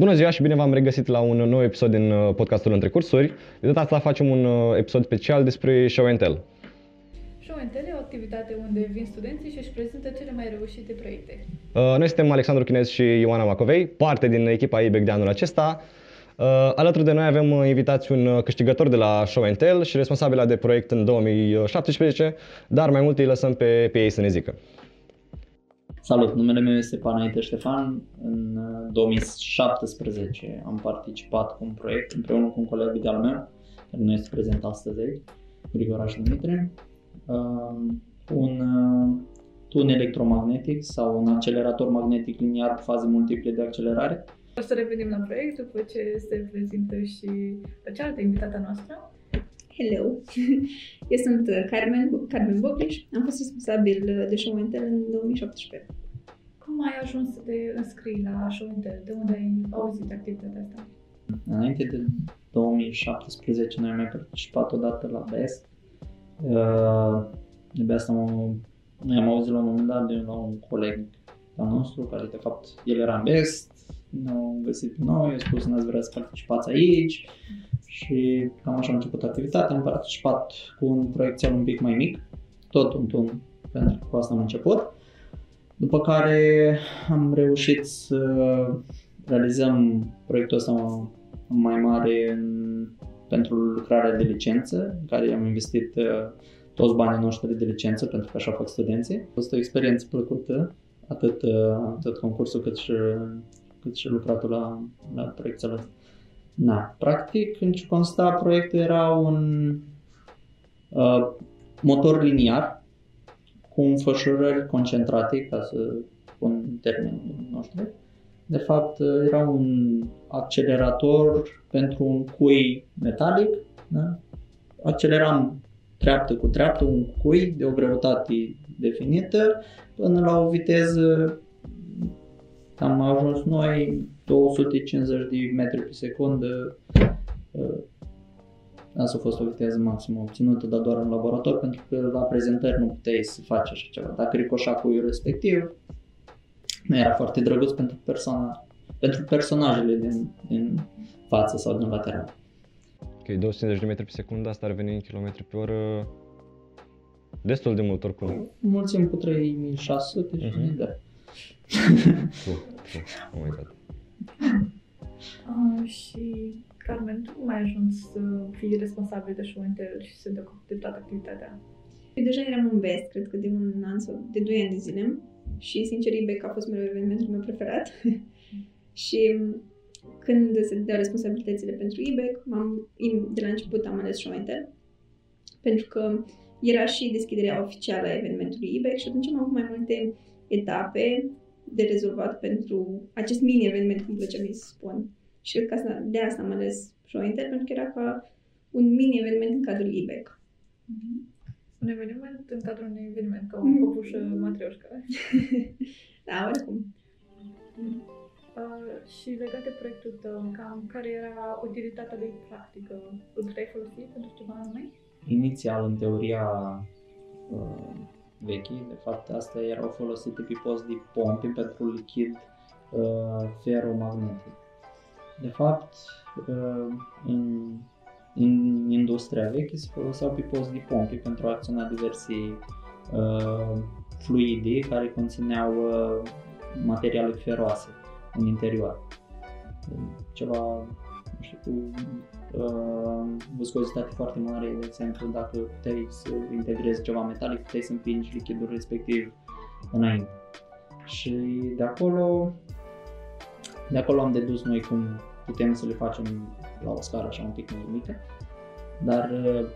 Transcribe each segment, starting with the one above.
Bună ziua și bine v-am regăsit la un nou episod din uh, podcastul Între Cursuri. De data asta facem un uh, episod special despre Show and Tell. Show and Tell e o activitate unde vin studenții și își prezintă cele mai reușite proiecte. Uh, Noi suntem Alexandru Chinez și Ioana Macovei, parte din echipa IBEC de anul acesta. Uh, Alături de noi avem uh, invitați un uh, câștigător de la Show and Tell și responsabilă de proiect în 2017, dar mai multe îi lăsăm pe, pe ei să ne zică. Salut, numele meu este Panaite Ștefan. În uh, 2017 am participat cu un proiect împreună cu un coleg de-al meu, care nu este prezent astăzi aici, Grigoraș Dumitru, uh, un uh, tun electromagnetic sau un accelerator magnetic liniar cu faze multiple de accelerare. O să revenim la proiect după ce se prezintă și pe cealaltă invitată noastră. Hello! Eu sunt uh, Carmen, Carmen Bobliș. Am fost responsabil uh, de show and tell în 2017. Cum ai ajuns să te înscrii la Show and Tell? De unde ai auzit de activitatea asta? Înainte de 2017 noi am mai participat odată la BEST. Uh, De BEST am, noi am auzit la un moment dat de la un coleg al nostru, care de fapt el era în BEST, ne-au găsit pe noi, au spus n-ați vrea să participați aici și cam așa a început activitatea. Am participat cu un proiecțial un pic mai mic, tot un tun, pentru că cu asta am început. După care am reușit să realizăm proiectul ăsta mai mare în, pentru lucrarea de licență, în care am investit uh, toți banii noștri de licență, pentru că așa fac studenții. A fost o experiență plăcută, atât, uh, atât concursul cât și, cât și lucratul la, la proiectul ăsta. Na, practic, în ce consta proiectul era un uh, motor liniar cu înfășurări concentrate, ca să spun termenul noștri. De fapt, era un accelerator pentru un cui metalic. Da? Acceleram treaptă cu treaptă un cui de o greutate definită până la o viteză am ajuns noi 250 de metri pe secundă. Uh, Asta a fost o viteză maximă obținută, dar doar în laborator, pentru că la prezentări nu puteai să faci așa ceva. Dacă ricoșa cuiul respectiv, nu era foarte drăguț pentru persoana, pentru personajele din, din față sau din lateral. Ok, 250 de metri pe secundă, asta ar veni în kilometri pe oră. Destul de mult oricum. Mulțim cu 3600 și Mhm. da. Puh, puh, oh my god. Uh, și, Carmen, tu cum ai ajuns să fii responsabil de Show and Tell și să te ocupi de toată activitatea? Eu deja eram în BEST, cred că de un an sau de 2 ani de zile. Și, sincer, IBEC a fost mereu evenimentul meu preferat. și când se dădeau responsabilitățile pentru IBEC, m-am, im- de la început am ales show and tell. Pentru că era și deschiderea oficială a evenimentului IBEC și atunci am avut mai multe etape de rezolvat pentru acest mini-eveniment, cum plăcea mi să spun. Și cred că asta, de asta am ales show and tell, pentru că era ca un mini-eveniment în cadrul IBEC. Un eveniment în cadrul unui eveniment, ca o Mm. păpușă matrioșcă. Da, oricum. Uh, și legat de proiectul tău, cam care era utilitatea lui practică? Îl puteai folosi pentru ceva anume? Inițial, în teoria uh, veche, de fapt, astea erau folosite pe post de pompe pentru lichid uh, feromagnetic. De fapt, uh, în, în industria veche se foloseau pe post de pompe pentru a acționa diverse uh, fluide care conțineau uh, materiale feroase în interior. Ceva, nu știu, cu uh, viscozitate foarte mare, de exemplu, dacă puteai să integrezi ceva metalic, puteai să împingi lichidul respectiv înainte. Și de acolo, de acolo am dedus noi cum putem să le facem la o scară așa un pic mai mică, dar uh,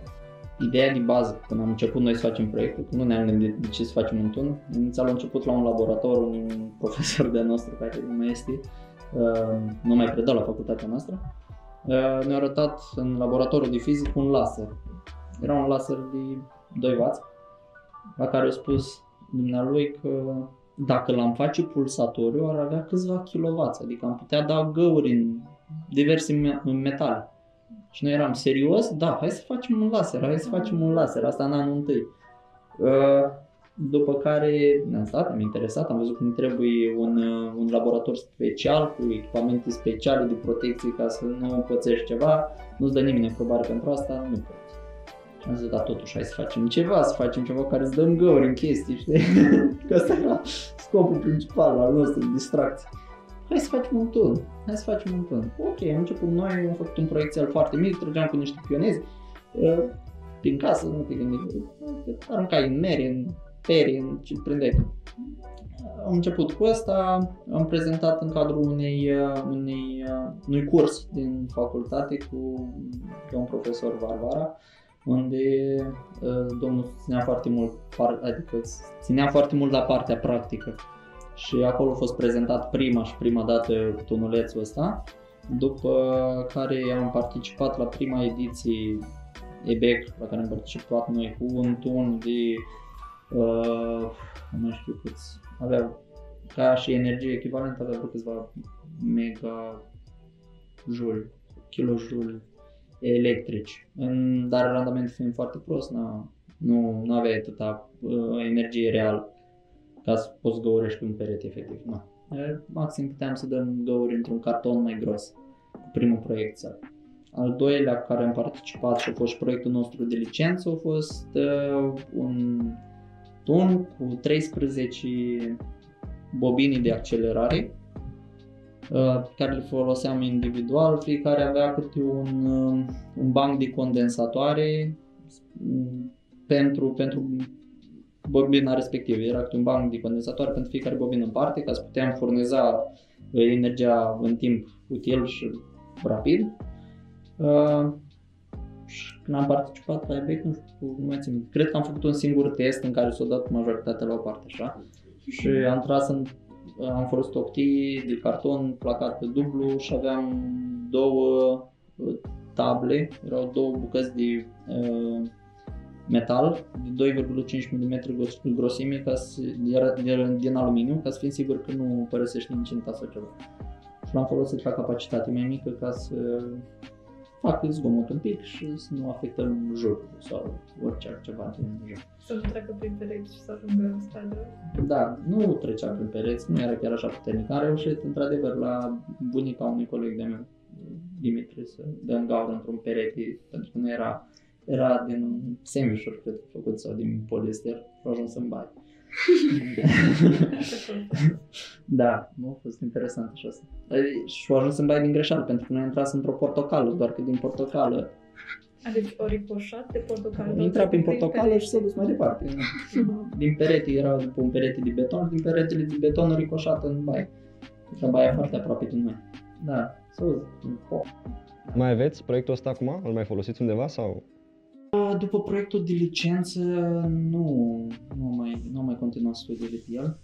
ideea de bază, când am început noi să facem proiectul, nu ne-am gândit de ce să facem un tun, inițial am început la un laborator, un profesor de nostru care nu mai este, uh, nu mai predă la facultatea noastră, Uh, ne-a arătat în laboratorul de fizică un laser. Era un laser de 2W, la care a spus dumnealui că dacă l-am face pulsatoriu ar avea câțiva kW, adică am putea da găuri în diverse me- în metale. Și noi eram serios, da, hai să facem un laser, hai să facem un laser, asta în anul întâi. Uh, După care ne-am stat, am interesat, am văzut cum trebuie un, uh, un laborator special cu echipamente speciale de protecție ca să nu pățești ceva, nu-ți dă nimeni aprobare pentru asta, nu poți. Și am zis, da, totuși, hai să facem ceva, să facem ceva care să dăm găuri în chestii, știi? Că asta era scopul principal al nostru, distracție. Hai să facem un turn, hai să facem un turn. Ok, am început noi, am făcut un proiecțial foarte mic, trăgeam cu niște pionezi, uh, prin casă, nu te gândești, aruncai în mere, în pere, în ce prindeai. Am început cu asta, am prezentat în cadrul unei, uh, unei, uh, unui curs din facultate cu un profesor Varvara, unde uh, domnul ținea foarte mult, adică ținea foarte mult la partea practică. Și acolo a fost prezentat prima și prima dată tunulețul ăsta, după care am participat la prima ediție EBEC, la care am participat noi cu un tun de, uh, nu mai știu câți, avea ca și energie echivalentă, avea vreo câțiva mega juli, kilojuli electrici, în, dar randamentul fiind foarte prost, n-a, nu, nu avea atâta uh, energie reală ca să poți găurești un perete efectiv. Nu. Maxim puteam să dăm găuri într-un carton mai gros, cu primul proiect. Al doilea care am participat și a fost și proiectul nostru de licență a fost uh, un tun cu 13 bobini de accelerare uh, care le foloseam individual, fiecare avea câte un, uh, un banc de condensatoare mm, pentru, pentru bobina respectivă. Era câte un banc de condensatoare pentru fiecare bobină în parte ca să putem furniza uh, energia în timp util și rapid. Uh, și când am participat la EBEC, nu știu, nu mai țin, cred că am făcut un singur test în care s-a dat majoritatea la o parte, așa. Și am tras în, am folosit o de carton placat pe dublu și aveam două uh, table, erau două bucăți de uh, metal de 2,5 mm grosime ca să, din, din aluminiu ca să fim sigur că nu părăsești incinta sau ceva. Și l-am folosit la capacitate mai mică ca să fac zgomot un pic și să nu afectăm jurul sau orice altceva din jur. Să nu treacă prin pereți și să ajungă în stradă. Da, nu trecea prin pereți, nu era chiar așa puternic. Am reușit, într-adevăr, la bunica unui coleg de meu, Dimitri, să dăm gaură într-un perete, pentru că nu era era din semișuri, cred, făcut sau din poliester și a ajuns în baie. da, nu a fost interesant așa asta. Și a ajuns în baie din greșeală, pentru că noi am intrat într-o portocală, doar că din portocală Deci ori ricoșat de portocală. Intra prin portocală și s-a dus mai departe. din perete era după un perete de beton, din peretele de beton a ricoșat în baie. Era baia foarte aproape de noi. Da, s-a dus. Mai aveți proiectul ăsta acum? Îl mai folosiți undeva sau? După proiectul de licență, nu, nu mai, nu mai continuat studiile pe el.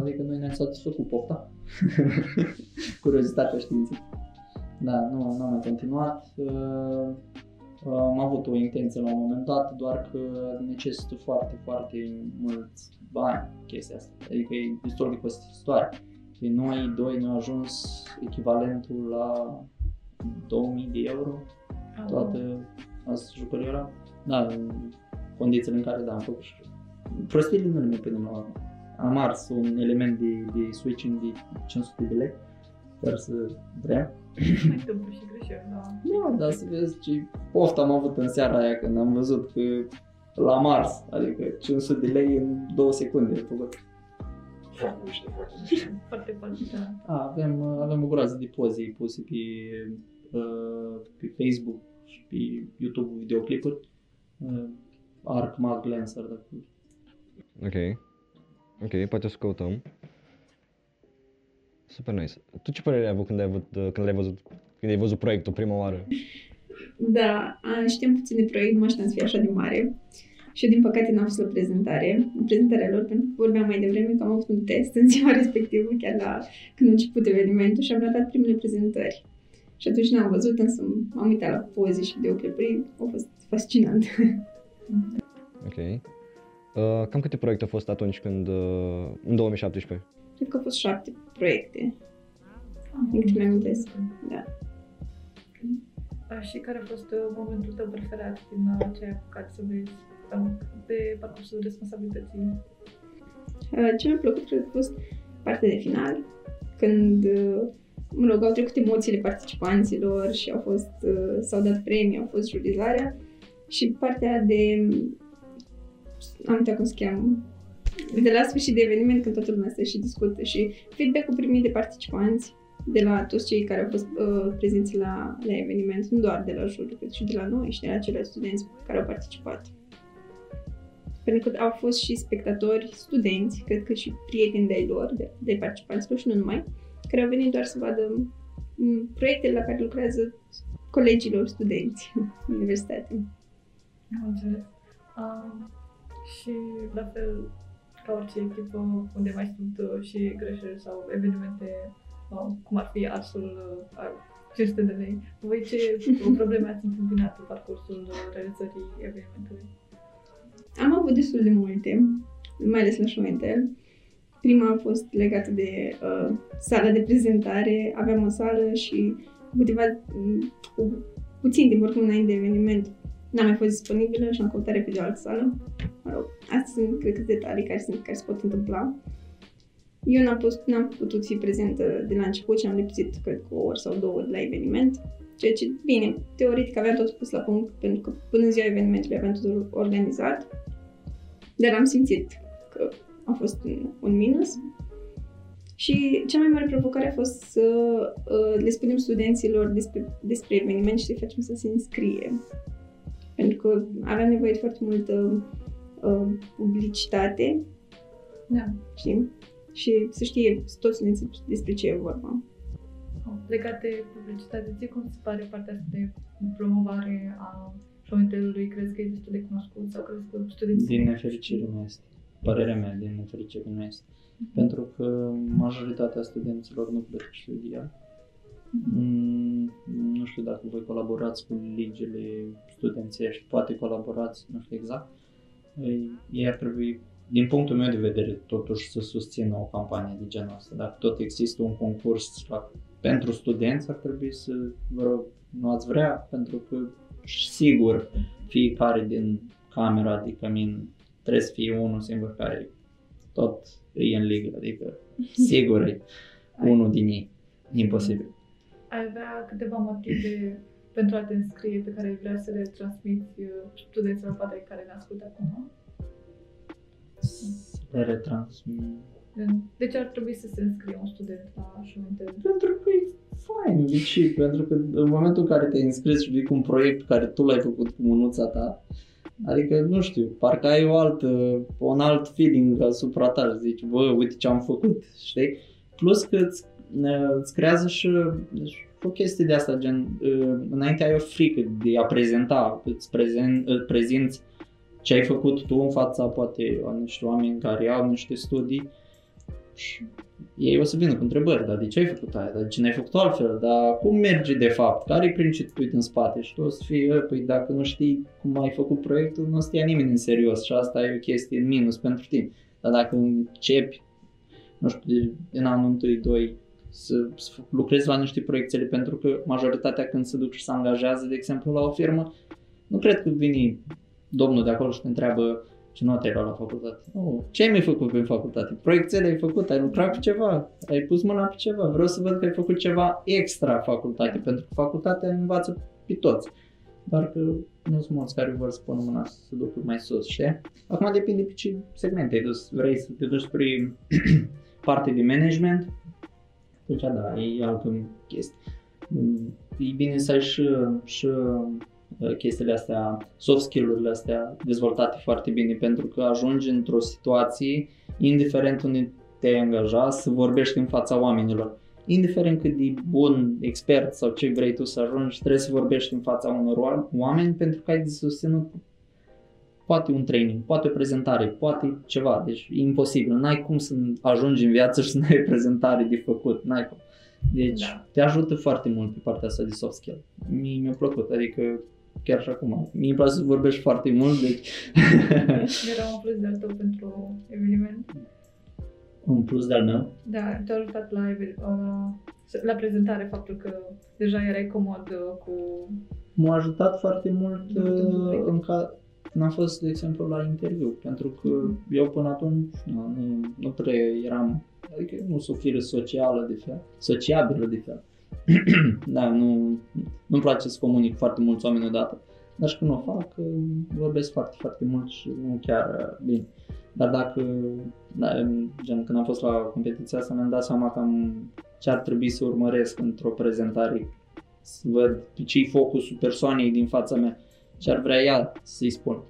Adică noi ne-am satisfăcut pofta, curiozitatea științei. Da, nu, nu am mai continuat. Am avut o intenție la un moment dat, doar că necesită foarte, foarte mulți bani chestia asta. Adică e destul de costisitoare. Pe noi doi ne-a ajuns echivalentul la 2000 de euro toată asta jucăria da, în condițiile în care da, am făcut și prostiile nu ne punem la am ars un element de, de switching de 500 de lei, doar să vrea. Mai întâmplă și greșeli, da. Da, dar să vezi ce poftă am avut în seara aia când am văzut că la Mars, adică 500 de lei în 2 secunde de făcut. Foarte mișto, foarte Foarte foarte, da. avem, avem o groază de poze puse pe, uh, pe Facebook și pe YouTube videoclipuri uh, Arc Mag Lancer, dacă Ok. Ok, poate o să căutăm. Super nice. Tu ce părere ai avut când ai, avut, când ai văzut, când ai văzut proiectul prima oară? Da, știam puțin de proiect, nu așteptam să fie așa de mare. Și din păcate n-am fost la prezentare, prezentarea lor, pentru că vorbeam mai devreme că am avut un test în ziua respectivă, chiar la când a început evenimentul și am ratat primele prezentări. Și atunci n-am văzut, însă am uitat la poze și videoclipuri, a fost fascinant. Ok. Uh, cam câte proiecte au fost atunci când, uh, în 2017? Cred că au fost șapte proiecte. Din câte mi-am da. Uh, și care a fost uh, momentul tău preferat din uh, ce ai apucat să vezi um, pe parcursul responsabilității Uh, ce mi-a plăcut, cred că a fost partea de final, când, uh, mă rog, au trecut emoțiile participanților și au fost, uh, s-au dat premii, au fost jurizarea și partea de, am uitat cum se cheamă, de la sfârșit de eveniment, când toată lumea stă și discută și feedback-ul primit de participanți, de la toți cei care au fost uh, prezenți la, la eveniment, nu doar de la juriu, cât și de la noi și de la ceilalți studenți care au participat. Pentru că au fost și spectatori, studenți, cred că și prieteni de-ai lor, de, de participanților și nu numai, care au venit doar să vadă m, proiectele la care lucrează colegilor studenți în universitate. Am înțeles. Um, și la fel, ca orice echipă unde mai sunt uh, și greșeli sau evenimente, uh, cum ar fi arsul uh, al 500 de lei, voi ce probleme ați întâmpinat în parcursul uh, realizării evenimentului? Am avut destul de multe, mai ales la show and tell. Prima a fost legată de uh, sala de prezentare. Aveam o sală și câteva, m, cu puțin timp oricum înainte de eveniment, n-am mai fost disponibilă și am căutat repede o altă sală. Mă rog, astea sunt, cred că, detalii care, sunt, care se pot întâmpla. Eu n-am, pus, n-am putut fi prezentă de la început și am lipsit, cred că, o oră sau două de la eveniment. Ceea ce, bine, teoretic aveam tot pus la punct, pentru că până în ziua evenimentului aveam totul organizat. Dar am simțit că a fost un, un minus. Și cea mai mare provocare a fost să uh, le spunem studenților despre, despre eveniment și să-i facem să se înscrie. Pentru că aveam nevoie de foarte multă uh, publicitate, Da. știi? Și să știe toți studenții despre ce e vorba. Legat de publicitate, ție cum se pare partea asta de promovare a show-and-tell-ului? Crezi că e destul de cunoscut sau crezi că studenții... Din nefericire nu este. Părerea mea, din nefericire nu este. Pentru că majoritatea studenților nu plec studia. Mm, Nu știu dacă voi colaborați cu ligile studențești, poate colaborați, nu știu exact. Ei, Ei ar trebui, din punctul meu de vedere, totuși să susțină o campanie de genul ăsta. Dacă tot există un concurs la, pentru studenți, ar trebui să, vă rog, nu ați vrea, pentru că sigur fiecare din camera de cămin trebuie să fie unul singur care tot e în ligă, adică sigur e unul din ei. Imposibil. Ai avea câteva motive pentru a te înscrie pe care ai vrea să le transmiți uh, studenților poate care ne ascultă acum? Să le retransmit. De ce ar trebui să se înscrie un student la show-and-tell? Pentru că e fain, de ce? Pentru că în momentul în care te-ai înscris și vii cu un proiect care tu l-ai făcut cu mânuța ta, adică, nu știu, parcă ai o altă, un alt feeling asupra ta, zici, bă, uite ce am făcut, știi? Plus că îți, îți creează și, și o chestie de asta, gen, înainte ai o frică de a prezenta, îți prezent, îți prezinți ce ai făcut tu în fața, poate, a niște oameni care au niște studii și ei o să vină cu întrebări, dar de ce ai făcut aia, dar de ce n-ai făcut altfel, dar cum merge de fapt, care e principiul din spate? Și tu o să fii, "Ă, păi dacă nu știi cum ai făcut proiectul, nu o să te ia nimeni în serios. Și asta e o chestie în minus pentru tine. Dar dacă începi, nu știu, de- din anul 1-2 să, să lucrezi la niște proiectele, pentru că majoritatea când se duc și se angajează, de exemplu, la o firmă, nu cred că vine domnul de acolo și te întreabă ce note ai luat la facultate. Oh, ce ai mai făcut pe facultate? Proiectele ai făcut, ai lucrat pe ceva, ai pus mâna pe ceva. Vreau să văd că ai făcut ceva extra facultate, pentru că facultatea învață pe toți. Doar că nu sunt mulți care vor să pună mâna să se ducă mai sus, știi? Acum depinde pe ce segment ai dus. Vrei să te duci spre parte de management? Deci da, e altă chestie. Mm, E bine să ai și, și uh, chestiile astea, soft skill-urile astea dezvoltate foarte bine pentru că ajungi într-o situație, indiferent unde te-ai angajat, să vorbești în fața oamenilor. Indiferent cât de bun expert sau ce vrei tu să ajungi, trebuie să vorbești în fața unor oa- oameni pentru că ai de susținut poate un training, poate o prezentare, poate ceva, deci e imposibil. N-ai cum să ajungi în viață și să n-ai prezentare de făcut, n-ai cum. Deci Da. te ajută foarte mult pe partea asta de soft skill. Mie mi-a plăcut, adică chiar și acum. Mie îmi place să vorbești foarte mult, deci Era un plus de-al tău pentru eveniment? un plus de-al meu. Da, te-a ajutat la, even- la, la prezentare faptul că deja erai comod uh, cu... M-a ajutat foarte mult Mult un uh, pic. în ca... când am fost, de exemplu, la interviu, pentru că eu până atunci nu, nu, nu prea eram, adică nu sunt o fire socială de fel, sociabilă de fel. da, nu, nu-mi place să comunic foarte mulți oameni odată, dar și când o fac, vorbesc foarte, foarte mult și nu chiar bine. Dar dacă, da, gen, când am fost la competiția asta, mi-am dat seama cam ce ar trebui să urmăresc într-o prezentare, să văd ce-i focusul persoanei din fața mea, ce ar vrea ea să-i spun.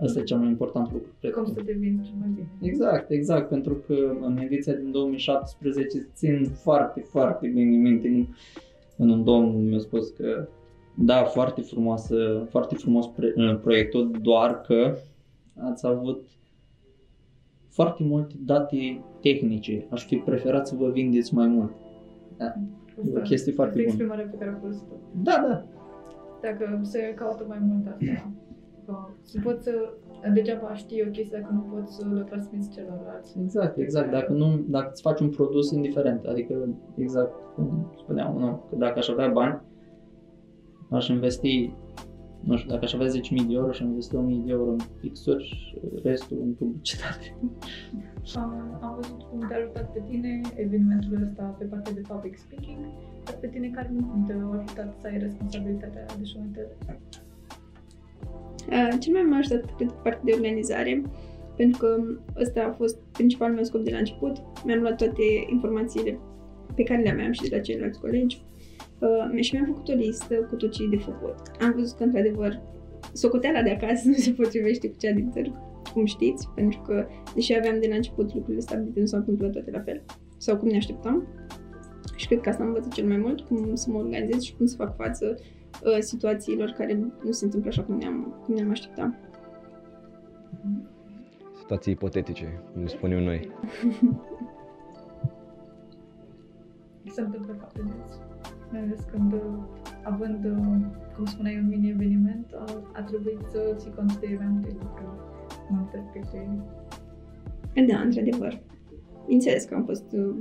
Asta e cel mai important lucru. Cred. Cum să devin cel mai bine. Exact, exact, pentru că în ediția din 2017 țin foarte, foarte bine minte. În un domn mi-a spus că da, foarte frumoasă, foarte frumos proiectul, doar că ați avut foarte multe date tehnice. Aș fi preferat să vă vindeți mai mult. Da. E o chestie foarte bună. exprimarea pe care a fost Da, da. Dacă se caută mai mult asta. Să poți să, degeaba știi o chestie dacă nu poți să le transmiți celorlalți. Exact, exact. Dacă, nu, dacă îți faci un produs indiferent, adică exact cum spuneam, nu, că dacă aș avea bani, aș investi nu știu, dacă aș avea 10.000 de euro și am investit 1.000 de euro în fixuri și restul în publicitate. Am, am văzut cum te-a ajutat pe tine evenimentul ăsta pe partea de public speaking, dar pe tine care nu te-a ajutat să ai responsabilitatea de show Uh, cel mai m-a ajutat, cred, partea de organizare, pentru că ăsta a fost principalul meu scop de la început. Mi-am luat toate informațiile pe care le aveam și de la ceilalți colegi Uh, și mi-am făcut o listă cu tot ce e de făcut. Am văzut că, într-adevăr, socoteala de acasă nu se potrivește cu cea din târg, cum știți, pentru că, deși aveam de la început lucrurile stabilite, nu s-au întâmplat toate la fel, sau cum ne așteptam. Și cred că asta am învățat cel mai mult, cum să mă organizez și cum să fac față uh, situațiilor care nu se întâmplă așa cum ne-am, cum ne-am așteptat. Situații ipotetice, cum spunem noi. se întâmplă foarte des mai ales când, având, cum spuneai, un mini-eveniment, a, a trebuit să ții cont de mai multe lucruri, mai multe aspecte. Da, într-adevăr. Bineînțeles că am fost uh,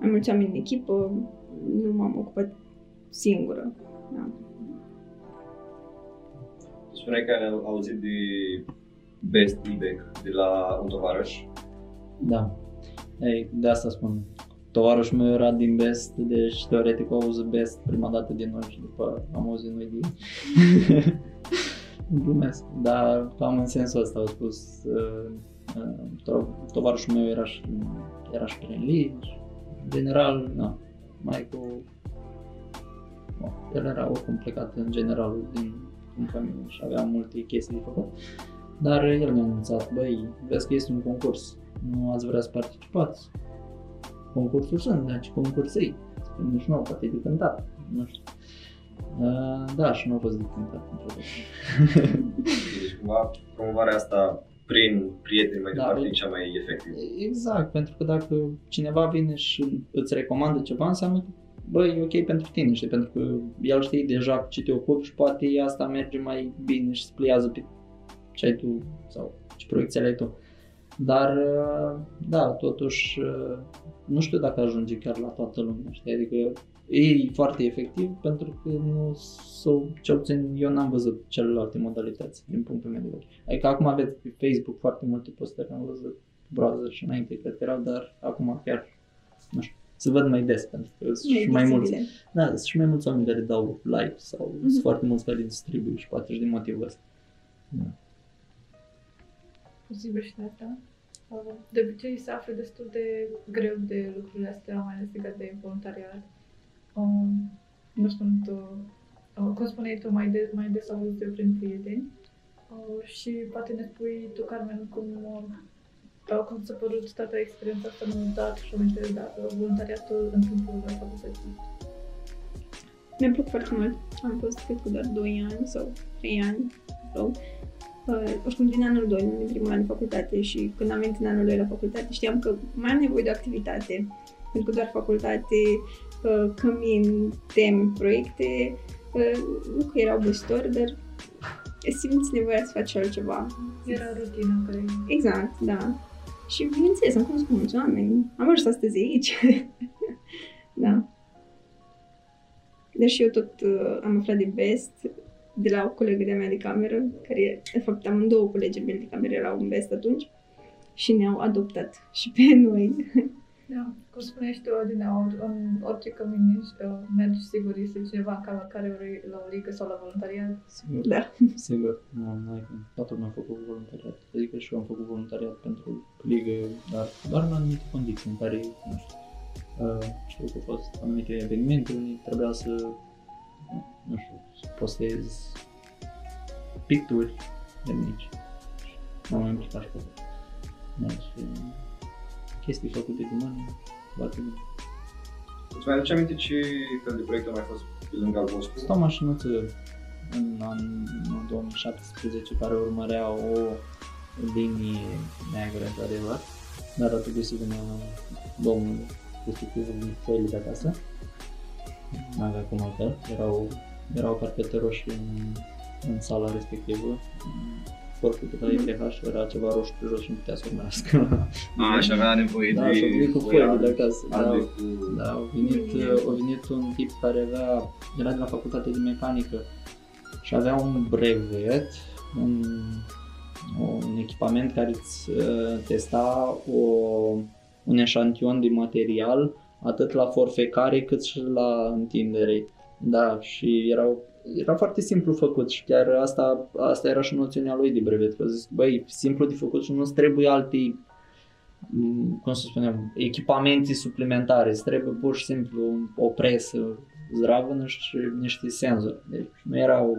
mai mulți oameni în echipă, nu m-am ocupat singură. Da. Spuneai că ai auzit de Best e de la un tovarăș. Da. Ei, de asta spun tovarășul meu era din Best, deci teoretic au auzit Best prima dată din noi și după am auzit noi din... Glumesc, dar cam în sensul ăsta au spus uh, uh, tovarășul meu era și, era și prin legi, general, na, mai cu... No, el era oricum plecat în general din în familie și avea multe chestii de făcut. Dar el mi-a anunțat, băi, vezi că este un concurs, nu ați vrea să participați? concursul sunt, deci concursei. Nici nu, poate de cântat, nu știu. Uh, da, și nu a fost de cântat Deci cumva promovarea asta prin prieteni mai da, departe e cea mai efectivă. Exact, pentru că dacă cineva vine și îți recomandă ceva, înseamnă că băi, e ok pentru tine, știi, pentru că el știe deja cu ce te ocupi și poate asta merge mai bine și se pliază pe ce ai tu sau ce proiecții ai tu. Dar, uh, da, totuși, uh, nu știu dacă ajunge chiar la toată lumea, știi? Adică e foarte efectiv pentru că nu sau cel puțin eu n-am văzut celelalte modalități din punctul meu de vedere. Adică acum aveți pe Facebook foarte multe postări, am văzut browser și înainte cred că erau, dar acum chiar, nu știu, se văd mai des pentru că sunt și mai mulți, da, sunt și mai mulți oameni care dau like sau mm-hmm. sunt foarte mulți care distribuie și poate și din motivul ăsta. Da posibil și de asta. De obicei se află destul de greu de lucrurile astea, mai ales legat de voluntariat. Um, nu spun tu, uh, cum spuneai tu, mai, de, mai des auzi de prin prieteni. Uh, și poate ne spui tu, Carmen, cum, uh, cum s-a părut toată experiența asta în dat și aminte de dat, voluntariatul în timpul facultății. Mi-a plăcut foarte mult. Am fost, cred că, doar 2 ani sau 3 ani sau uh, oricum din anul 2, în primul an de facultate și când am venit în anul 2 la facultate știam că mai am nevoie de o activitate, pentru că doar facultate, uh, cămin, teme, proiecte, uh, nu că erau obositori, dar simți nevoia să faci altceva. Era rutină care... Exact, da. Și bineînțeles, am cunoscut mulți oameni. Am ajuns astăzi aici. da. Deși eu tot uh, am aflat de Best, de la o colegă de-a mea de cameră, care, de fapt, amândouă colegi mele de cameră erau în vest atunci și ne-au adoptat și pe noi. Da, cum spuneai și tu, Adina, în orice cămin ești, uh, mergi sigur, este cineva în calea care vrei la o ligă sau la voluntariat. Sigur. Da. Sigur. Nu, noi, toată lumea a făcut voluntariat. Adică și eu am făcut voluntariat pentru ligă, dar doar în anumite condiții în care, nu știu, uh, știu că au fost anumite evenimente unde trebuia să, nu știu, să postez picturi de mici. Și m-am implicat și pe acolo. Da, și chestii făcute de mână, foarte bine. Îți mai aduce aminte ce fel de proiect a mai fost pe lângă al vostru? Asta o mașinuță în anul 2017 care urmărea o linie neagră, într-adevăr, dar a trebuit să vină domnul respectiv din foile de acasă. N-avea cum altfel, erau, erau carpete roșii în, în sala respectivă, corpul de la IPH era ceva roșu pe jos și nu putea să urmească. A, și avea nevoie Da, de... și-a venit cu foile de acasă. Da, albe cu... da, a venit, a venit un tip care avea, era de la facultate de mecanică și avea un brevet, un, un echipament care îți uh, testa o, un eșantion de material atât la forfecare cât și la întindere. Da, și erau, era foarte simplu făcut și chiar asta, asta era și noțiunea lui de brevet. Că zic, băi, simplu de făcut și nu-ți trebuie alte m, cum să spunem, echipamente suplimentare, îți trebuie pur și simplu o presă zdravână și niște senzori. Deci nu erau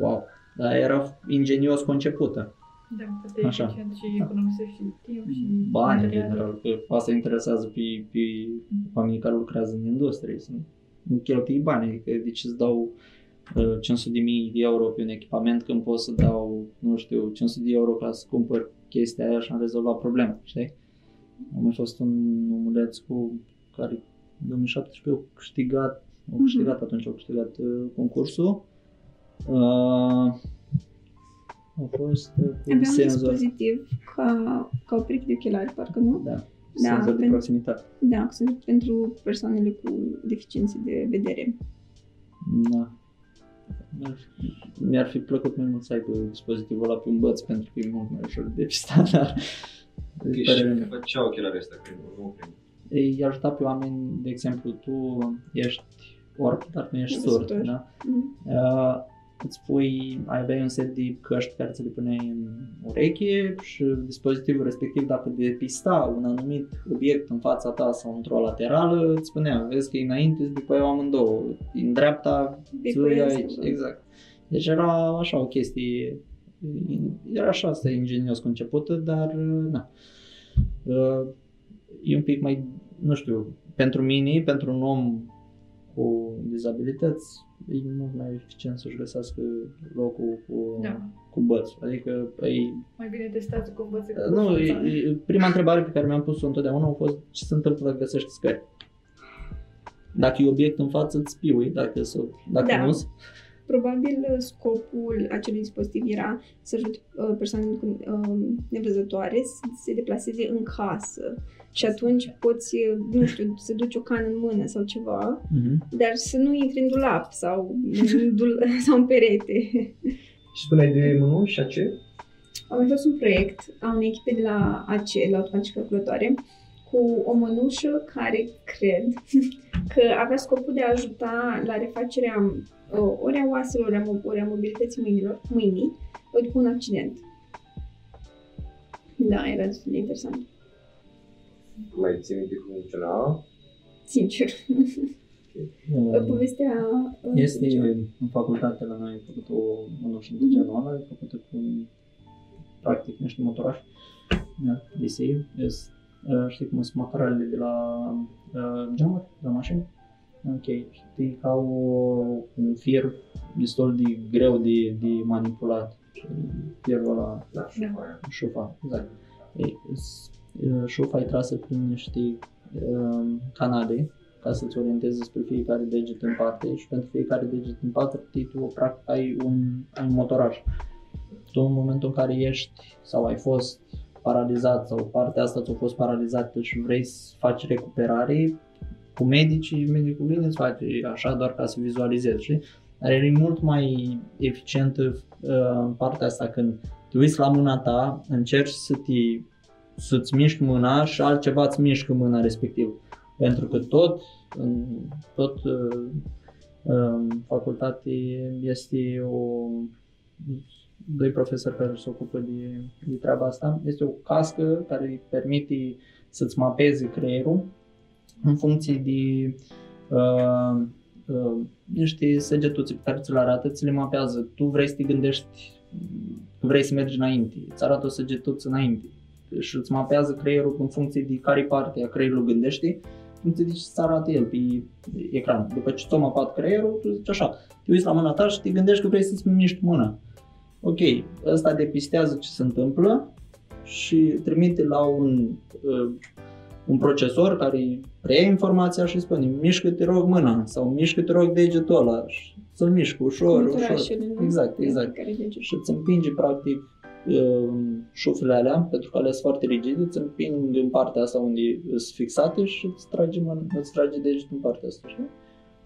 wow, dar era ingenios concepută. Da, foarte Așa. eficient și economisești și timp și Bani în materiale. general, că asta interesează pe, pe oamenii care lucrează în industrie, să nu cheltui bani, adică de ce îți dau uh, 500 de mii de euro pe un echipament când pot să dau, nu știu, 500 de euro ca să cumpăr chestia aia și am rezolvat problema, știi? A mai fost un omuleț cu care în 2017 au câștigat, au Mhm. câștigat atunci, au câștigat uh, concursul. Uh, a fost uh, cu Avea un senzor, dispozitiv ca, ca o pereche de ochelari, parcă nu? da, Da, senzor de pentru- proximitate. Da, sunt pentru persoanele cu deficiențe de vedere. Da. Mi-ar fi, mi-ar fi plăcut mai mult să aibă dispozitivul ăla pe un băț pentru că e mult mai ușor de depistat, dar Ok, și părerea ce mea. făcea ochelarii ăsta când nu prin... îi ajuta pe oameni, de exemplu, tu ești orb, dar nu ești surd, Văzător. da? Mm. Uh, îți pui, aveai un set de căști care ți le puneai în ureche și dispozitivul respectiv, dacă depista un anumit obiect în fața ta sau într-o laterală, îți spunea, vezi că e înainte, îți bipăiau amândouă, în dreapta, îți Bipăiesc, iei aici, da. exact. Deci era așa o chestie, era așa asta ingenios concepută, dar na. Uh, E un pic mai, nu știu, pentru mine, pentru un om cu dizabilități, e mult mai eficient să-și găsească locul cu, Da. cu bățul. Adică e, Mai bine testați cu învățe cu nu, fața. e, e, prima întrebare pe care mi-am pus-o întotdeauna a fost ce se întâmplă dacă găsești scări. Dacă e obiect în față, îți piui, dacă, să, dacă Da. nu Probabil uh, scopul acelui dispozitiv era să ajute uh, persoanele cu uh, nevăzătoare să se deplaseze în casă și atunci poți, uh, nu știu, să duci o cană în mână sau ceva, Mhm. dar să nu intri în dulap sau în, dul- sau în perete. Și spuneai de mânuși și ce? Am mai fost un proiect a unei echipe de la AC, la automatică calculatoare, cu o mănușă care cred că avea scopul de a ajuta la refacerea uh, ori a oaselor, ori a, mo- ori a mobilității mâinilor, mâinii, ori după un accident. Da, era destul de interesant. Mai ții minte cum funcționa? Sincer. Uh, Povestea... uh, Este zicea. în facultate la noi făcut o mănușă de genul ăla, e făcută cu practic niște motorași, da, DC, yes. Uh, știi cum sunt motorarele de la uh, geamuri, de la mașini? Ok, știi, ca o, un fir destul de greu de, de manipulat. Și Firul ăla, Da, și aia. șufa, exact. Ei, s- uh, șufa e trasă prin niște uh, canale ca să-ți orientezi spre fiecare deget în parte și pentru fiecare deget în parte tu practic ai un, ai un motoraj. Tu în momentul în care ești sau ai fost paralizat sau partea asta ți-a fost paralizată și vrei să faci recuperare, cu medicii, medicul vine îți face așa doar ca să vizualizezi, știi? Dar e mult mai eficientă uh, în partea asta când te uiți la mâna ta, încerci să te, să-ți miști mâna și altceva îți mișcă mâna respectiv. Pentru că tot, în, tot uh, în facultate este o doi profesori care se ocupă de, de treaba asta. Este o cască care îi permite să-ți mapeze creierul în funcție de uh, uh, niște săgetuțe pe care ți le arată, ți le mapează. Tu vrei să te gândești, tu vrei să mergi înainte, îți arată o săgetuță înainte și îți mapează creierul în funcție de care parte a creierului gândește, în funcție de ce ți arată el pe ecran. După ce ți-a mapat creierul, tu zici așa, te uiți la mâna ta și te gândești că vrei să-ți miști mâna. Ok, ăsta depistează ce se întâmplă și trimite la un, uh, un procesor care preia informația și spune mișcă te rog mâna sau mișcă te rog degetul ăla să-l mișcă ușor, ușor. Măturașele, nu? Exact, exact. Care lege. Și îți împinge practic uh, șufele alea, pentru că alea sunt foarte rigide, îți împing în partea asta unde sunt fixate și îți trage, mân- îți trage degetul în partea asta, știi?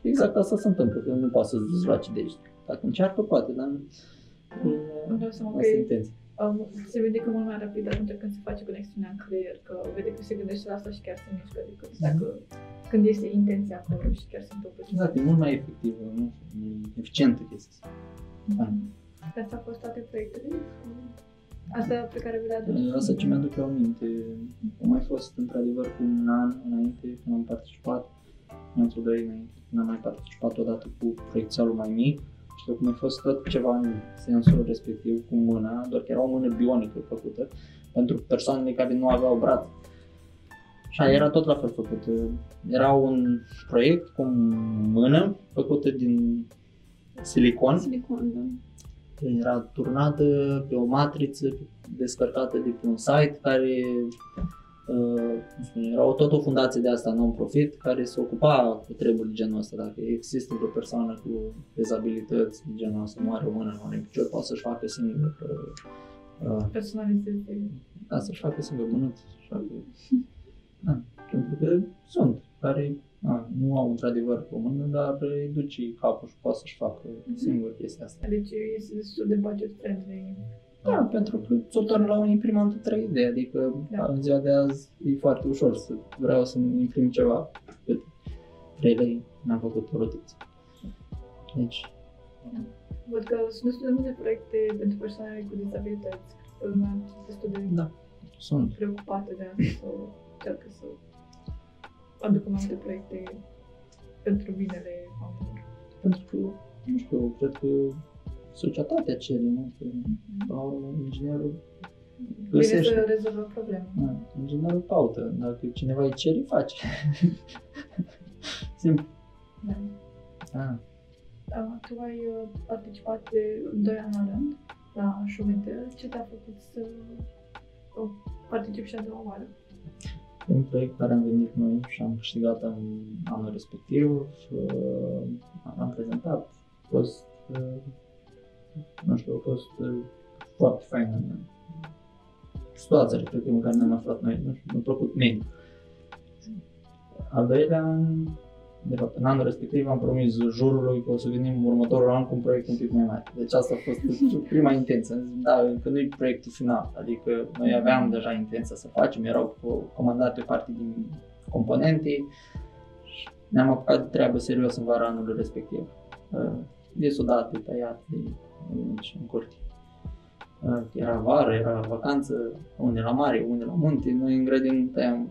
Exact asta se întâmplă, că nu poate să-ți dezloace degetul. Dacă încearcă, poate, dar nu Îmi dau seama că asta e e, intenție. um, se vede că mult mai rapid atunci când se face conexiunea în creier, că vede că se gândește la asta și chiar se mișcă decât dacă când este intenția acolo și chiar se întâmplă ceva. Exact, e mult mai efectiv, nu? E eficientă chestia asta. Fain. Asta a fost toate proiectele? Asta pe care vi le aduci? Asta ce mi-aduc eu aminte, a mai fost într-adevăr cu un an înainte când am participat, un an sau doi înainte, când am mai participat odată cu proiecțialul mai mic și cum a fost tot ceva în sensul respectiv cu mâna, doar că era o mână bionică făcută pentru persoanele care nu aveau braț. Și aia era tot la fel făcut. Era un proiect cu o mână făcută din silicon Silicon, da. Era turnată pe o matriță descărcată de pe un site care uh, cum spune, era o, tot o fundație de asta non-profit care se ocupa cu treburi de genul ăsta. Dacă există vreo persoană cu dezabilități de genul ăsta, nu are o mână, nu are un picior, poate să-și facă singur uh, uh, Personalizeze. da, să-și facă singur mânuță, să-și facă... Da, pentru că sunt care a, nu au într-adevăr o mână, dar îi duce capul și poate să-și facă singur chestia asta. Deci este destul de budget friendly. Da, pentru că ți-o torn la un imprimantă 3D, adică Da. în ziua de azi e foarte ușor să vreau să imprim ceva. Cât 3 lei n-am făcut o rotiță. Deci, Văd că sunt destul de multe proiecte pentru persoane cu dizabilități. Lumea este destul de da, sunt. preocupată de asta sau încearcă să aducă mai multe proiecte pentru binele oamenilor. Pentru că, nu știu, cred că societatea cere, nu? Că, la urmă, inginerul Bine găsește. să rezolvă problema. Da, inginerul caută. Dacă cineva îi cere, îi face. Simplu. Da. Ah. Da, tu ai uh, participat de 2 ani la rând la Show Inter. Ce te-a făcut să uh, participi și a doua oară? Un proiect care am venit noi și am câștigat în anul respectiv. Uh, am prezentat, a fost, uh, nu știu, a fost uh, foarte fain în situația, cred că în care ne-am aflat noi, nu știu, mi-a plăcut mie. Al doilea an, de fapt, în anul respectiv am promis jurului că o să venim următorul an cu un proiect un pic mai mare. Deci asta a fost prima intenție. Am zis, Da, încă nu e proiectul final. Adică noi aveam deja intenția să facem, erau co- comandate parte din componente și ne-am apucat de treabă serios în vara anului respectiv. Uh, De sudate, tăiate, de mici, în curte. Uh, Era vară, era vacanță, unde la mare, unde la munte, noi în grădini tăiam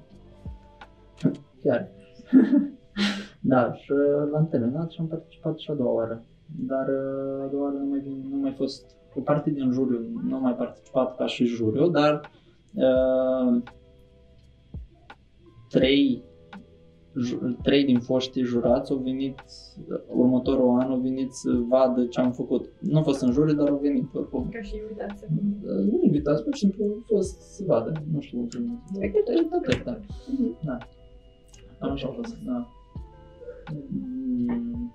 chiar. Da, și uh, l-am terminat și am participat și a doua oară. Dar uh, a doua oară nu mai, vin, nu mai fost o parte din juriu, nu am mai participat ca și juriu, dar uh, trei, ju- trei din foștii jurați au venit, următorul an au venit să vadă ce am făcut. Nu au fost în juriu, dar au venit oricum. Ca și invitați Uh, Nu invitați, pur și simplu au fost să vadă, nu știu cum trebuie. Spectatori, da. Mhm. Da. Cam așa a fost, da. Mm,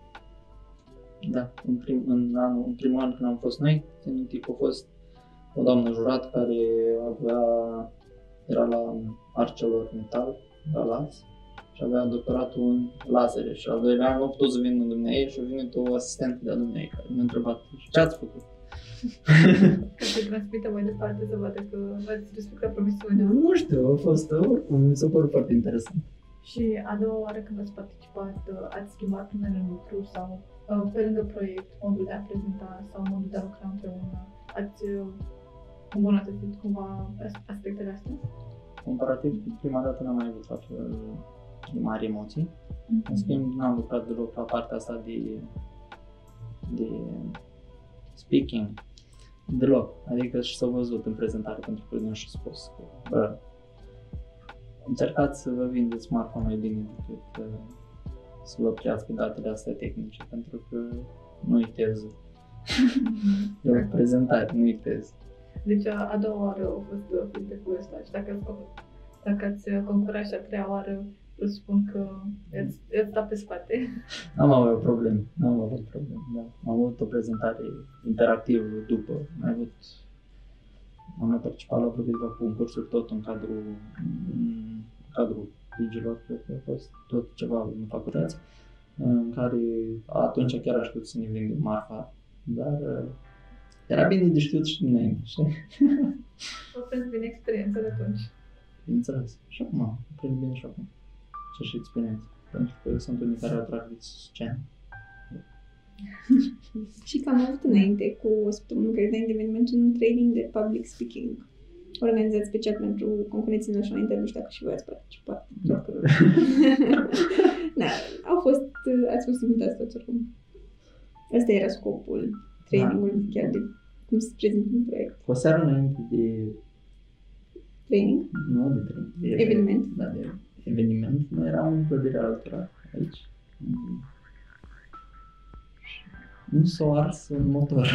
Da, în, prim, în, anul, în primul an când am fost noi, țin minte că a fost o doamnă jurat care avea, era la Arcelor Metal, la Las, și și avea doctoratul în lazere și al doilea an nu a putut să vină dumneavoastră și a venit o asistentă de-a dumneavoastră care mi-a întrebat ce ați făcut? Ca să transmită mai departe, să vadă că v-ați respectat promisiunea. Nu știu, a fost oricum, mi s-a părut foarte interesant. Și a doua oară când ați participat, uh, ați schimbat unele lucruri sau uh, pe lângă proiect, modul de a prezenta sau modul de a lucra împreună, ați uh, îmbunătățit cumva as- aspectele astea? Comparativ cu prima dată n-am mai avut la fel de mari emoții. În schimb, n-am lucrat deloc la partea asta de, de speaking. Deloc. Adică și s-a văzut în prezentare pentru că nu și spus că, bă, încercați să vă vindeți marca mai bine decât uh, să vă preați datele astea tehnice, pentru că nu-i teză. E o prezentare, nu-i teză. Deci a, a doua oară a fost uh, feedback-ul ăsta și dacă ați, dacă ați uh, concurat și a treia oară, vă spun că i-ați, i-ați dat pe spate. Am avut probleme, n-am avut probleme, da. Am avut o prezentare interactivă după, am avut am mai participat la vreo câteva concursuri tot în cadrul, în cadrul ligilor, cred că a fost tot ceva în facultăți, în care atunci chiar aș putea să ne vindem marfa, dar uh, era bine de știut și dinainte, știi? O prins bine experiența de atunci. Bineînțeles. Și acum, prind bine și acum. Ce și experiență. Pentru că sunt unii care atrag de scenă. Și că am avut înainte, cu o săptămână care de eveniment, un training de public speaking organizat special pentru concurenții naționale, nu știu dacă și voi ați participat. Da. Cred că- da, au fost, ați fost invitați toți oricum. Asta era scopul trainingului, chiar de cum se prezintă un proiect. Cu o seară înainte de Training, Nu de training, de Eveniment. Da, de eveniment. Noi eram în clădirea altora, aici. Nu s-a ars un motor.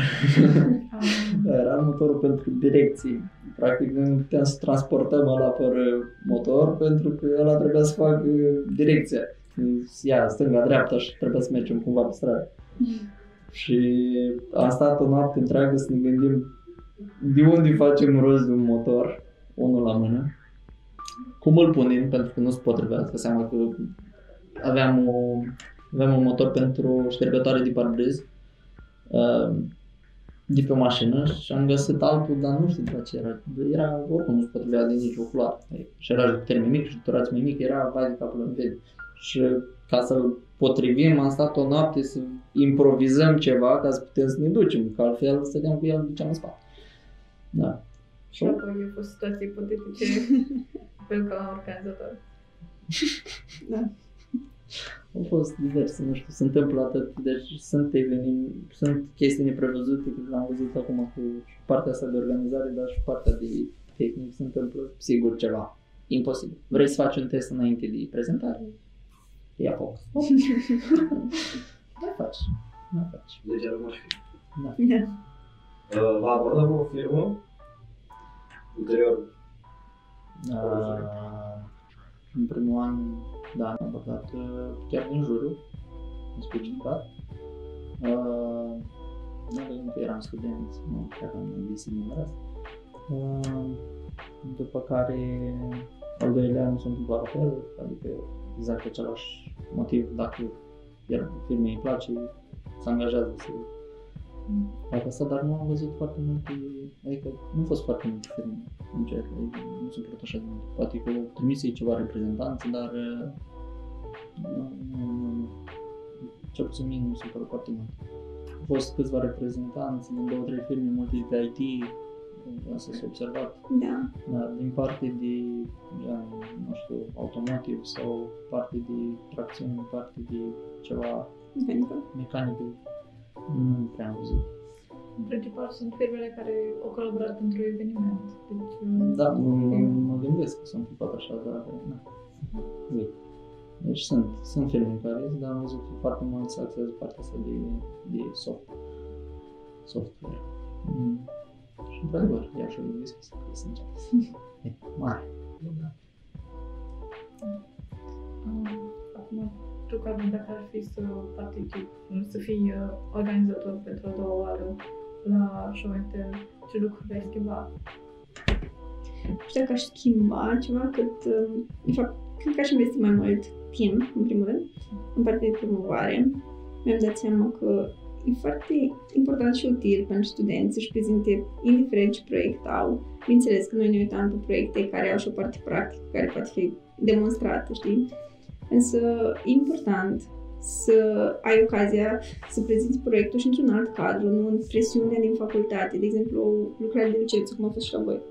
Am, Era motorul pentru direcții. Practic noi nu puteam să transportăm ăla fără motor pentru că ăla trebuia să facă direcția. Ia stânga-dreapta și trebuia să mergem cumva pe stradă. Și am stat o noapte întreagă să ne gândim de unde facem rost de un motor, unul la mână, cum îl punem, pentru că nu se potrivea, să seama că aveam, o, aveam un motor pentru ștergătoare de parbriz uh, de pe o mașină și am găsit altul, dar nu știu de la ce era. Era, oricum nu se potrivea de nicio culoare. Și era de termen mic și turați mai mic, era vai de capul în vede. Și ca să-l potrivim, am stat o noapte să improvizăm ceva ca să putem să ne ducem, că altfel stăteam cu el, îl duceam în spate. Da. și dacă au fost situații ipotetice pe ca organizator. Au fost diverse, nu știu, se întâmplă atât, deci sunt evenim, sunt chestii neprevăzute, că l-am văzut acum cu și partea asta de organizare, dar și partea de tehnic se întâmplă sigur ceva. Imposibil. Vrei să faci un test înainte de prezentare? Ia foc. Mai faci. Mai faci. Legea nu fi. Da. Da. Uh, V-a abordat o firmă ulterior. Uh, în primul an, da, am abordat uh, chiar din juriu, în specificat. Uh, nu că încă eram student, nu chiar am găsit numărul asta. Uh, după care, al doilea an s-a întâmplat la fel, adică exact același motiv, dacă iar firmei îi place, se angajează să facă asta, dar nu am văzut foarte multe, adică nu au fost foarte multe firme în cer, adică nu sunt prea așa de multe. Poate că au trimis ei ceva reprezentanți, dar uh, nu, nu, nu, cel puțin mie nu mi se pare foarte mult. Au fost câțiva reprezentanți din două, trei firme, multe de IT, asta s-a observat, Da. dar din parte de, gen, nu știu, automotive sau parte de tracțiune, parte de ceva Pentru că mecanică, nu prea am văzut. În principal sunt firmele care au colaborat pentru eveniment. Deci, Da, mă, mă, mă gândesc că s-a întâmplat așa, dar na. Uite. Deci sunt, sunt firme care dar am văzut că foarte mult se axează partea asta de, de soft, software. Mm. Și într-adevăr, ea și-o gândesc să fie sincer. E mare. um, acum, tu, Carmen, dacă ar fi să participi, să fii uh, organizator pentru a doua oară la show and tell, ce lucruri ai schimba? nu știu dacă aș schimba ceva cât, um, de fapt, cred că aș investi mai mult team, în primul rând, în partea de promovare, mi-am dat seama că e foarte important și util pentru studenți să-și prezinte, indiferent ce proiect au. Bineînțeles că noi ne uităm pe proiecte care au și o parte practică, care poate fi demonstrată, știi? Însă e important să ai ocazia să prezinți proiectul și într-un alt cadru, nu în presiunea din facultate, de exemplu, o lucrare de licență, cum a fost și la voi.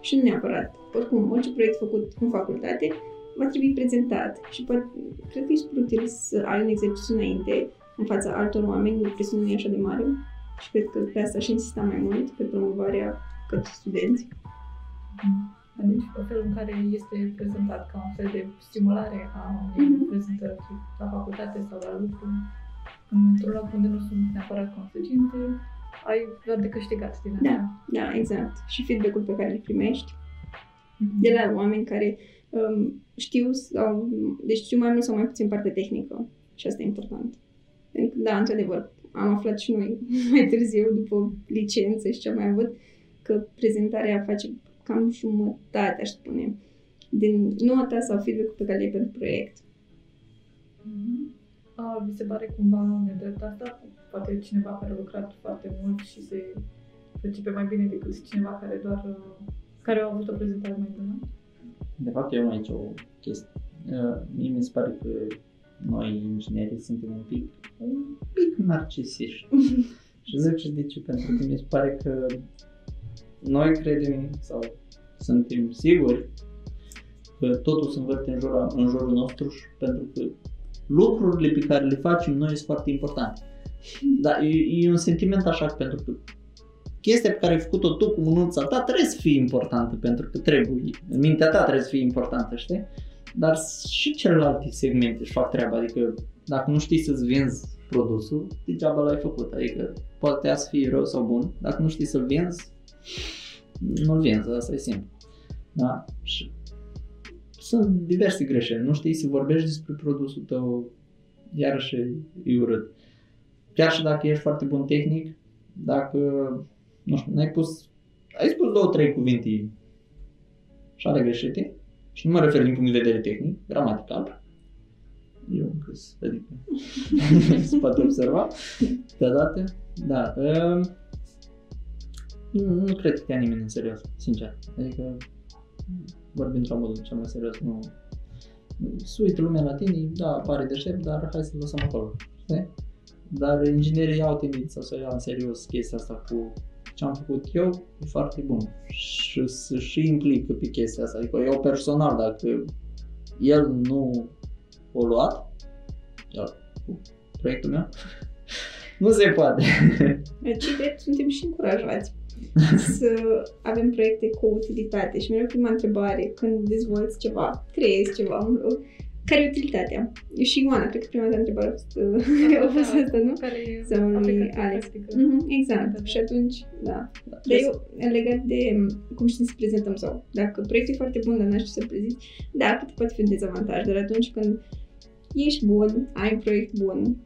Și nu neapărat. Oricum, orice proiect făcut în facultate va trebui prezentat și poate, cred că e super util să ai un exercițiu înainte în fața altor oameni, unde presiunea nu e așa de mare și cred că pe asta și insista mai mult, pe promovarea către studenți. Deci, felul în care este prezentat ca un fel de stimulare a unei Mhm. prezentări la facultate sau la lucru, într-un loc unde nu sunt neapărat consecințe, ai doar de câștigat din asta. Da, da, exact. Și feedback-ul pe care îl primești Mhm. de la oameni care um, știu sau, deci știu mai mult sau mai puțin partea tehnică și asta e important. Pentru că, da, într-adevăr, am aflat și noi mai târziu, după licență și ce am mai avut, că prezentarea face cam jumătate, aș spune, din nota sau feedback-ul pe care le ai pentru proiect. Mhm. A, vi se pare cumva nedrept asta? Poate cineva care a lucrat foarte mult și se percepe mai bine decât cineva care doar uh, care a avut o prezentare mai bună? De fapt, eu am aici o chestie. Uh, Mie mi se pare că noi, inginerii, suntem un pic, un pic narcisiști. și zic și de ce, pentru că mi se pare că noi credem sau suntem siguri că totul se învârte în jurul, în jurul nostru și pentru că lucrurile pe care le facem noi sunt foarte importante. Dar e, e un sentiment așa pentru că chestia pe care ai făcut-o tu cu mânuța ta trebuie să fie importantă pentru că trebuie. În mintea ta trebuie să fie importantă, știi? Dar și celelalte segmente își fac treaba, adică dacă nu știi să-ți vinzi produsul, degeaba l-ai făcut, adică poate să fie rău sau bun, dacă nu știi să-l vinzi, nu-l vinzi, asta e simplu. Da? Și sunt diverse greșeli, nu știi să vorbești despre produsul tău, iarăși e urât. Chiar și dacă ești foarte bun tehnic, dacă, nu știu, n-ai pus, ai spus două, trei cuvinte. Și ale greșite, și nu mă refer din punct de vedere tehnic, gramatical, eu încă sunt, adică se poate observa. Deodată, da, um, nu, nu cred că te ia nimeni în serios, sincer, adică vorbind la modul cel mai serios, nu, se uită lumea la tine, da, pare deștept, dar hai să-l lăsăm acolo, știi? Dar inginerii au tendința să ia în serios chestia asta cu ce am făcut eu, e foarte bun. Și să și implică pe chestia asta. Adică eu personal, dacă el nu o luat, el, cu proiectul meu, nu se poate. Deci, drept, suntem și încurajați să avem proiecte cu utilitate. Și mereu prima întrebare, când dezvolți ceva, creezi ceva, un loc, care e utilitatea? Și Ioana, cred că prima dată întrebare a fost, a fost asta, nu? Care e Sau lui aplicația Alex. practică. Mhm, exact. Și atunci, da. Dar eu, legat de m, cum știm să prezentăm sau dacă proiectul e foarte bun, dar n-ai știu să-l prezinți, da, cât poate fi un dezavantaj, dar atunci când ești bun, ai un proiect bun,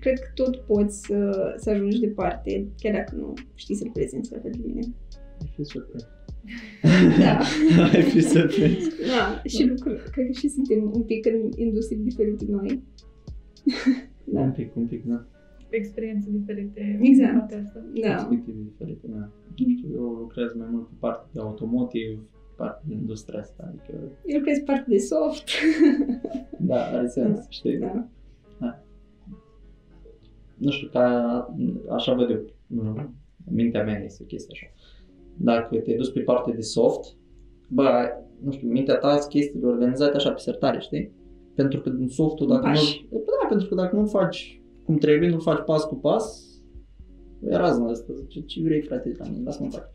cred că tot poți să, să ajungi departe, chiar dacă nu știi să-l prezinți la fel de bine. Ai fi surprins. Da. Ai fi surprins. Da, și lucru, cred că și suntem un pic în industrie diferite noi. Da. Un pic, un pic, da. Experiențe diferite. Exact. în partea asta. Da. Perspective diferite, da. Nu știu, eu lucrez mai mult pe partea de automotive, partea de industria asta, adică, Eu lucrez parte de soft. da, are sens, Da. știi? Da. nu știu, ca, așa văd eu, în mintea mea este o chestie așa. Dacă te duci pe partea de soft, bă, nu știu, mintea ta sunt chestiile organizate așa pe sertare, știi? Pentru că din softul, dacă Pași. nu da, pentru că dacă nu faci cum trebuie, nu faci pas cu pas, e razna asta, zice, ce vrei frate de la mine, lasă-mă în pace.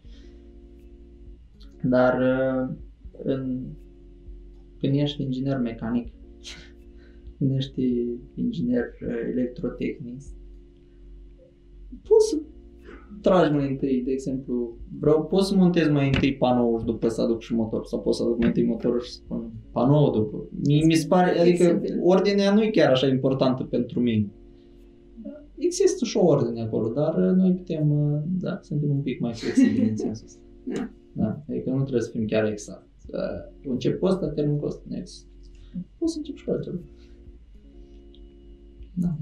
Dar uh, în, când ești inginer mecanic, când ești inginer uh, electrotehnic, poți să tragi mai întâi, de exemplu, vreau, poți să montezi mai întâi panoul și după să aduc și motor, sau poți să aduc mai întâi motorul și să pun panoul după. Mie mi se pare, adică Flexibil. ordinea nu e chiar așa importantă pentru mine. Există și o ordine acolo, dar uh, noi putem, uh, da, suntem un pic mai flexibili în sensul ăsta. Da. Da, adică nu trebuie să fim chiar exact. Uh, Încep cu ăsta, termin cu ăsta, next. Poți să încep și cu altceva. Da.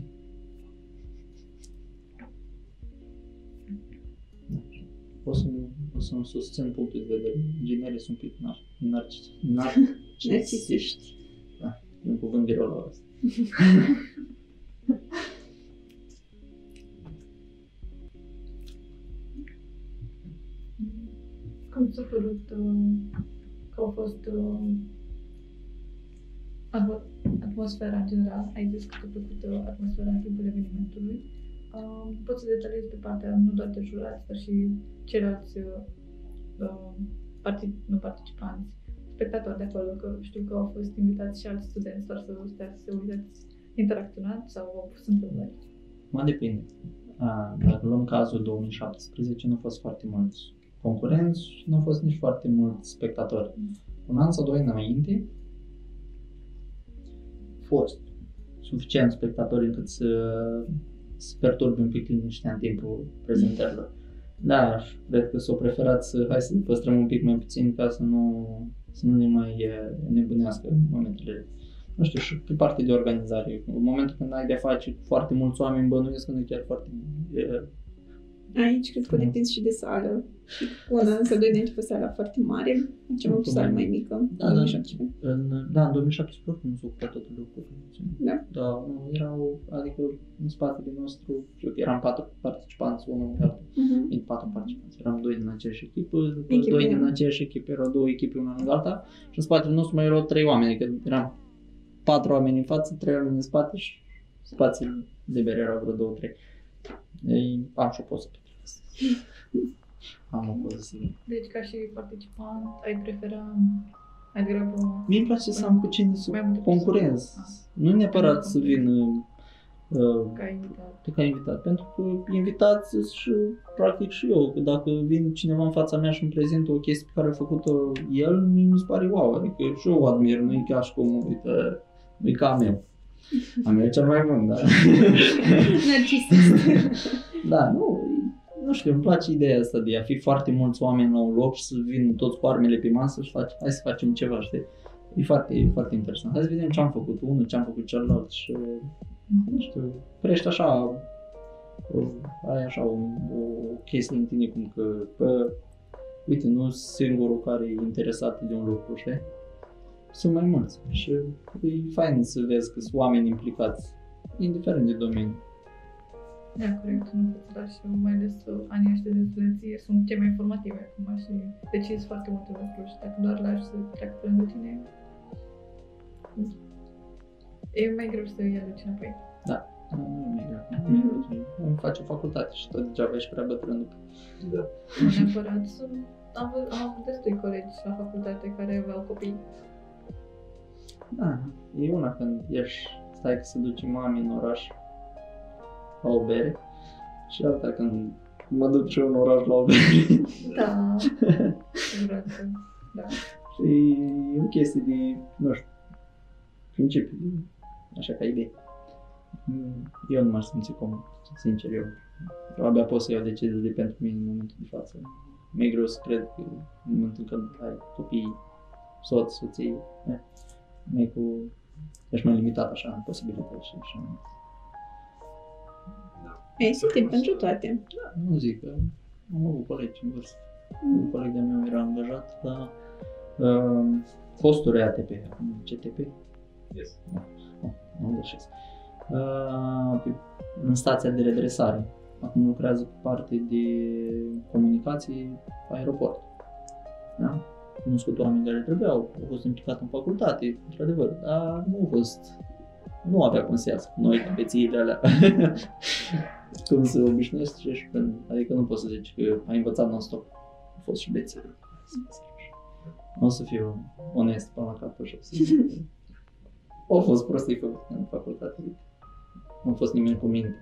O să, o să susțin punctul de vedere. Inginerii sunt un pic nar, narcis- narcisiști. Da, e un cuvânt greu la asta. Cum ți-a părut uh, că au fost uh, atmo- atmosfera în general? Ai zis că ți-a plăcut uh, atmosfera în timpul evenimentului. Uh, poți să detaliezi pe partea nu doar de jurați, dar și ceilalți uh, uh, partic- nu participanți, spectatori de acolo, că știu că au fost invitați și alți studenți doar să stea să se uitați interacționat sau au pus întrebări. Mă depinde. A, dacă luăm cazul 2017, nu au fost foarte mulți concurenți și nu au fost nici foarte mulți spectatori. Un an sau doi înainte, au fost suficient spectatori încât să, să perturbe un pic liniștea în timpul prezentărilor. Da, și cred că s-au preferat să hai să păstrăm un pic mai puțin ca să nu, să nu ne mai eh, nebunească în momentele nu știu, și pe partea de organizare. În momentul când ai de-a face cu foarte mulți oameni, bănuiesc că nu e chiar foarte... E, Aici cred că Da. depinde și de sală. Un an sau doi înainte a fost sala foarte mare, aici am avut Oricum, sală mai mică, da, da. 2017. în, da, în 2017 oricum nu s-au ocupat toate lucrurile. Da. Da, nu, erau, adică în spatele nostru, știu că eram patru participanți, unul altul, Mhm. din patru participanți. Eram doi din aceeași echipă, după Echipă, doi din da. aceeași echipă, erau două echipe una lângă alta și în spatele nostru mai erau trei oameni, adică eram patru oameni în față, trei oameni în spate și spații libere erau vreo două, trei. Ei, am și o poză pe Am o poză să vin. Deci, ca și participant, ai prefera mai degrabă Mie îmi place să am cu cine să mai multe concurez. Nu neapărat să vin uh, ca invitat. ca invitat, pentru că invitați sunt și practic și eu, că dacă vine cineva în fața mea și îmi prezintă o chestie pe care a făcut-o el, mi mi se pare wow, adică și eu o admir, nu e ca și cum, uite, nu e ca a meu. A meu e cel mai bun, da. Narcisist. da, nu, nu știu, îmi place ideea asta de a fi foarte mulți oameni la un loc și să vin toți cu armele pe masă și faci, hai să facem ceva, știi? E foarte, e foarte interesant. Hai să vedem ce am făcut unul, ce am făcut celălalt și, nu știu, crește așa, o, ai așa o, o chestie în tine cum că, bă, uite, nu sunt singurul care e interesat de un lucru, știi? Sunt mai mulți și e fain să vezi că sunt oameni implicați, indiferent de domeniu. Da, corect, nu pot da și mai ales uh, anii ăștia de studenție sunt cei mai formative acum și decizi foarte multe lucruri și dacă doar lași să treacă pe lângă tine, e mai greu să îi aduci înapoi. Nu, nu e mai greu. Nu e mai greu. Om face facultate și tot degeaba ești prea bătrân după. Da. Nu neapărat, sunt, am, vă- am avut destui colegi la facultate care aveau copii. Da, e una când ești, stai că se duce mami în oraș la o bere și alta când mă duc și eu în oraș la o bere. Da, siguranță, da. și e o chestie de, nu știu, principiu, de- așa ca idee. Mm, Eu nu m-aș simți comod, sincer eu. Eu abia pot să iau decizii de pentru mine în momentul de față. Mi-e greu să cred că în momentul când ai copii, soț, soții, eh, mai cu... ești mai limitat așa în posibilități și așa. Ei, sunt timp pentru toate. Da, nu zic că am avut colegi în vârstă. Un coleg de-a meu era angajat la uh, posturi ATP, acum CTP, Yes. nu, nu greșesc. Uh, pe- în stația de redresare. Acum lucrează pe parte de comunicații aeroport. Da? Cunoscut oameni care trebuiau, au fost implicat în facultate, într-adevăr, dar nu a fost, nu avea cum să iasă cu noi pe țiile alea. cum se obișnuiește și când, adică nu poți să zici că ai învățat non-stop. A fost și beție. Nu o să fiu onest până la capăt și o să zic că au fost prostii făcute în facultate. Nu a fost nimeni cu minte.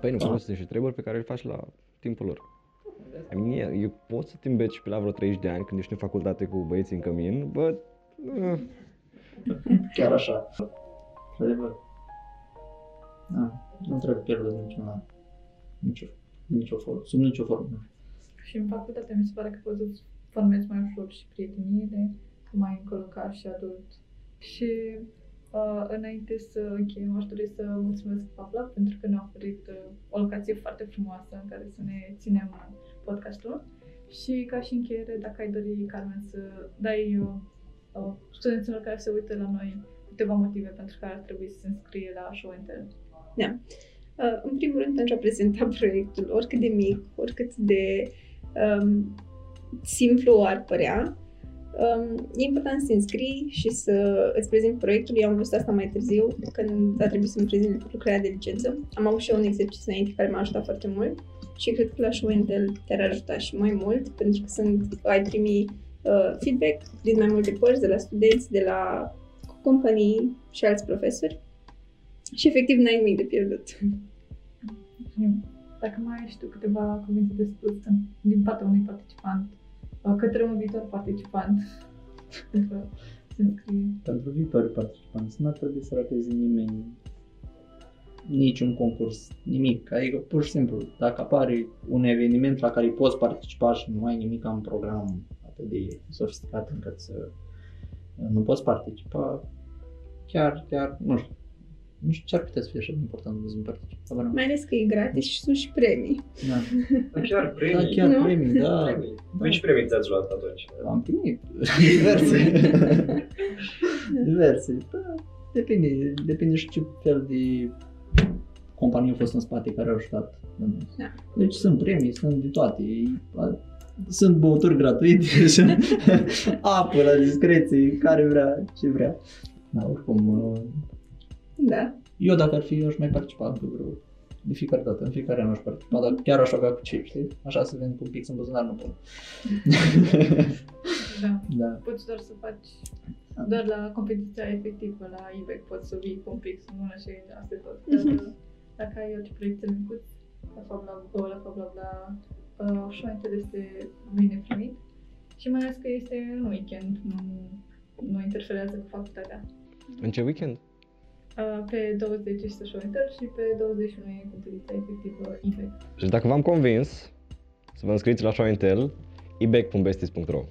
Păi nu, că sunt și treburi pe care le faci la timpul lor. I mean, eu pot să te îmbeci pe la vreo 30 de ani când ești în facultate cu băieții în cămin, bă, uh, Chiar așa. Adevăr. Da, nu trebuie pierdut niciun an. Nicio, nicio formă, sub nicio formă. Și în facultate mi se pare că poți să formezi mai ușor și prieteniile, mai în colocar și adult. Și Uh, înainte să încheiem, aș dori să mulțumesc FabLab pentru că ne-a oferit uh, o locație foarte frumoasă în care să ne ținem uh, podcastul. Și ca și încheiere, dacă ai dori, Carmen, să dai uh, uh, studenților care se uită la noi câteva motive pentru care ar trebui să se înscrie la show and tell. Uh, în primul rând, pentru a prezenta proiectul, oricât de mic, oricât de um, simplu ar părea, um, e important să te înscrii și să îți prezinti proiectul. Eu am văzut asta mai târziu, când a trebuit să-mi prezint lucrarea de licență. Am avut și eu un exercițiu înainte care m-a ajutat foarte mult și cred că la Show and Tell te-ar ajuta și mai mult, pentru că sunt, ai primi uh, feedback din mai multe părți, de la studenți, de la companii și alți profesori. Și efectiv n-ai nimic de pierdut. Mulțumim. Dacă mai ai și tu câteva cuvinte de spus în- din partea unui participant uh, către un viitor participant pentru că se înscrie. Pentru viitorii participanți nu ar trebui să rateze nimeni niciun concurs, nimic. Adică pur și simplu, dacă apare un eveniment la care poți participa și nu ai nimic în program atât de sofisticat încât să nu poți participa, chiar, chiar, nu știu, nu știu ce ar putea să fie așa de important să nu participi. Habar n-am. Mai ales că e gratis și sunt și premii. Da. Chiar Da, premii. chiar Nu? premii, da. Premii. Păi ce premii ți-ați luat atunci? Am primit diverse. diverse. Da, depinde, depinde și ce fel de companie a fost în spate care au ajutat. Da. Deci sunt premii, sunt de toate. Sunt băuturi gratuite, sunt apă la discreție, care vrea, ce vrea. Da, oricum, uh, Da. eu dacă ar fi, eu aș mai participa încă vreo de fiecare dată, în fiecare an aș participa, dar chiar aș avea cu ce, știi? Așa să vin cu un pic în buzunar, nu pot. Da. da. Poți doar să faci doar la competiția efectivă, la eBay, poți să vii cu un pix în mână și asta e tot. Dar Mhm. dacă ai orice proiecte micuț, la FabLab, uh, la FabLab, la uh, show and tell este bine primit. Și mai ales că este în weekend, nu, nu interferează cu facultatea. În ce weekend? Uh, pe 20 este show and tell și pe 21 e competiția efectivă eBay. Și dacă v-am convins să vă înscrieți la Show and Tell, eback.besties.ro